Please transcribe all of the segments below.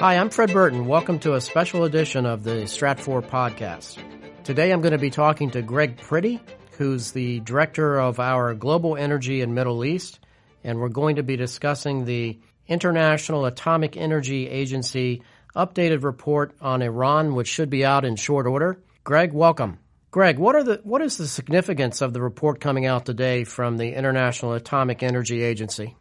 Hi, I'm Fred Burton. Welcome to a special edition of the Stratfor podcast. Today I'm going to be talking to Greg Priddy, who's the director of our Global Energy and Middle East, and we're going to be discussing the International Atomic Energy Agency updated report on Iran, which should be out in short order. Greg, welcome. Greg, what are the what is the significance of the report coming out today from the International Atomic Energy Agency?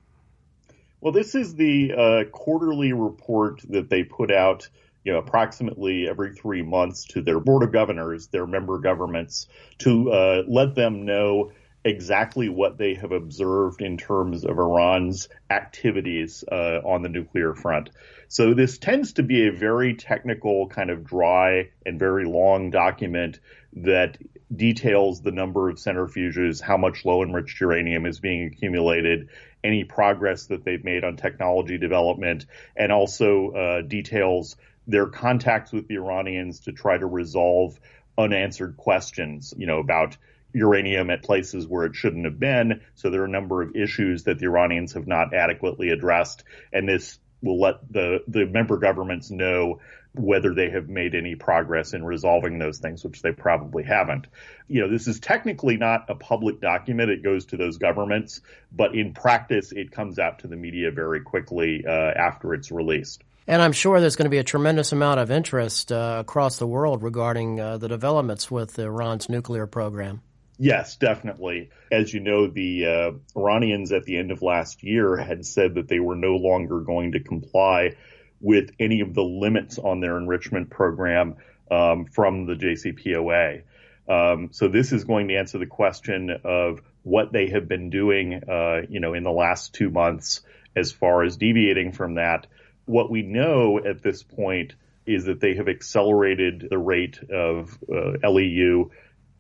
Well, this is the uh, quarterly report that they put out, you know, approximately every three months to their board of governors, their member governments, to uh, let them know exactly what they have observed in terms of Iran's activities uh, on the nuclear front. So this tends to be a very technical, kind of dry and very long document that details the number of centrifuges, how much low enriched uranium is being accumulated, any progress that they've made on technology development, and also uh, details their contacts with the Iranians to try to resolve unanswered questions, you know, about uranium at places where it shouldn't have been. So there are a number of issues that the Iranians have not adequately addressed, and this will let the the member governments know whether they have made any progress in resolving those things, which they probably haven't. You know, this is technically not a public document. It goes to those governments, but in practice, it comes out to the media very quickly uh, after it's released. And I'm sure there's going to be a tremendous amount of interest uh, across the world regarding uh, the developments with Iran's nuclear program. Yes, definitely. As you know, the uh, Iranians at the end of last year had said that they were no longer going to comply with any of the limits on their enrichment program um, from the JCPOA. Um, so this is going to answer the question of what they have been doing, uh, you know, in the last two months as far as deviating from that. What we know at this point is that they have accelerated the rate of uh, LEU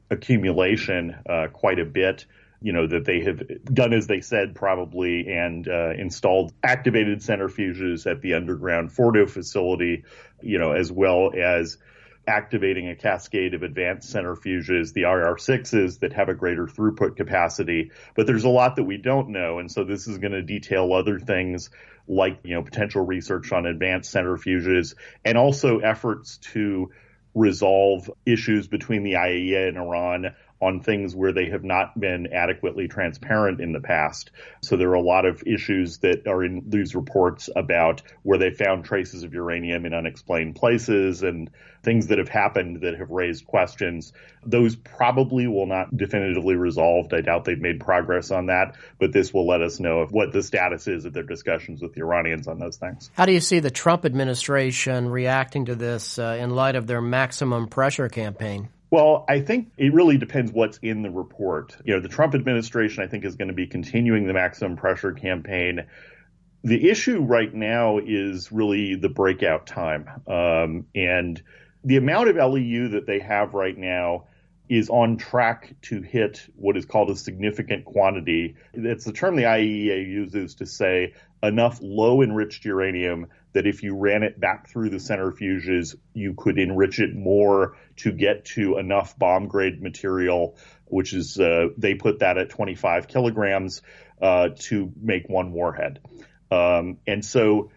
accumulation uh, quite a bit you know, that they have done as they said probably and uh, installed activated centrifuges at the underground Fordo facility, you know, as well as activating a cascade of advanced centrifuges, the IR6s that have a greater throughput capacity. But there's a lot that we don't know. And so this is going to detail other things like, you know, potential research on advanced centrifuges and also efforts to resolve issues between the IAEA and Iran on things where they have not been adequately transparent in the past. So there are a lot of issues that are in these reports about where they found traces of uranium in unexplained places and things that have happened that have raised questions. Those probably will not definitively resolved. I doubt they've made progress on that, but this will let us know what the status is of their discussions with the Iranians on those things. How do you see the Trump administration reacting to this uh, in light of their maximum pressure campaign? Well, I think it really depends what's in the report. You know, the Trump administration, I think, is going to be continuing the maximum pressure campaign. The issue right now is really the breakout time. Um, and the amount of LEU that they have right now is on track to hit what is called a significant quantity. It's the term the IAEA uses to say enough low enriched uranium that if you ran it back through the centrifuges, you could enrich it more to get to enough bomb grade material, which is, uh, they put that at 25 kilograms, uh, to make one warhead. Um, and so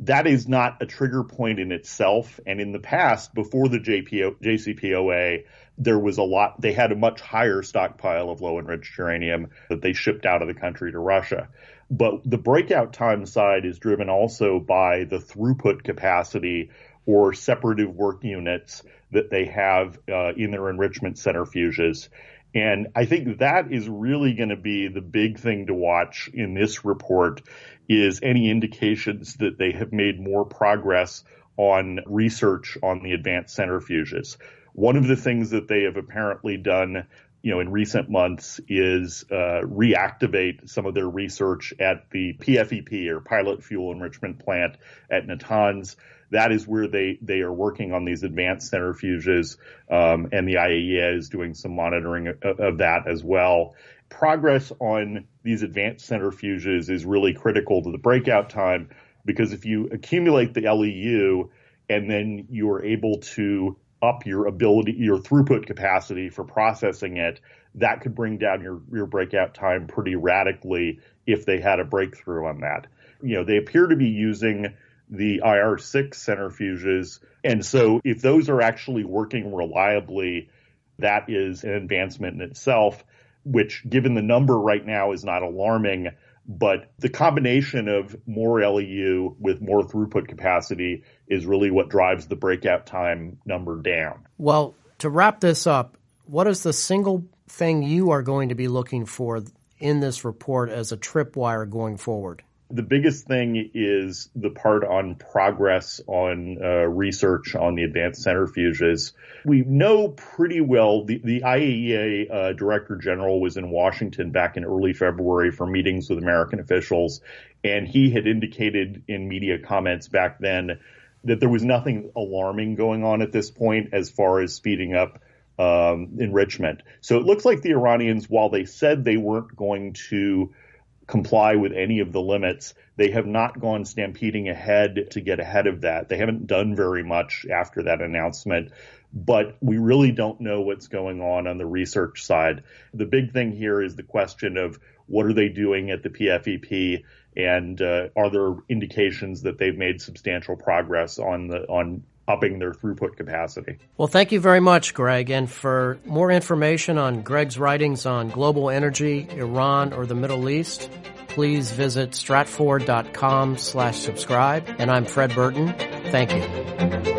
that is not a trigger point in itself. And in the past, before the JPO, JCPOA, there was a lot, they had a much higher stockpile of low enriched uranium that they shipped out of the country to Russia. But the breakout time side is driven also by the throughput capacity or separative work units that they have uh, in their enrichment centrifuges. And I think that is really going to be the big thing to watch in this report is any indications that they have made more progress on research on the advanced centrifuges. One of the things that they have apparently done you know, in recent months is uh, reactivate some of their research at the PFEP or Pilot Fuel Enrichment Plant at Natanz. That is where they, they are working on these advanced centrifuges, um, and the IAEA is doing some monitoring of, of that as well. Progress on these advanced centrifuges is really critical to the breakout time because if you accumulate the LEU and then you're able to up your ability, your throughput capacity for processing it, that could bring down your, your breakout time pretty radically if they had a breakthrough on that. You know, they appear to be using the IR6 centrifuges. And so if those are actually working reliably, that is an advancement in itself, which given the number right now is not alarming. But the combination of more LEU with more throughput capacity is really what drives the breakout time number down. Well, to wrap this up, what is the single thing you are going to be looking for in this report as a tripwire going forward? The biggest thing is the part on progress on uh, research on the advanced centrifuges. We know pretty well the, the IAEA uh, Director General was in Washington back in early February for meetings with American officials, and he had indicated in media comments back then that there was nothing alarming going on at this point as far as speeding up um, enrichment. So it looks like the Iranians, while they said they weren't going to comply with any of the limits. They have not gone stampeding ahead to get ahead of that. They haven't done very much after that announcement, but we really don't know what's going on on the research side. The big thing here is the question of what are they doing at the PFEP and uh, are there indications that they've made substantial progress on the on upping their throughput capacity. Well, thank you very much, Greg. And for more information on Greg's writings on global energy, Iran, or the Middle East, please visit stratfor.com slash subscribe. And I'm Fred Burton. Thank you.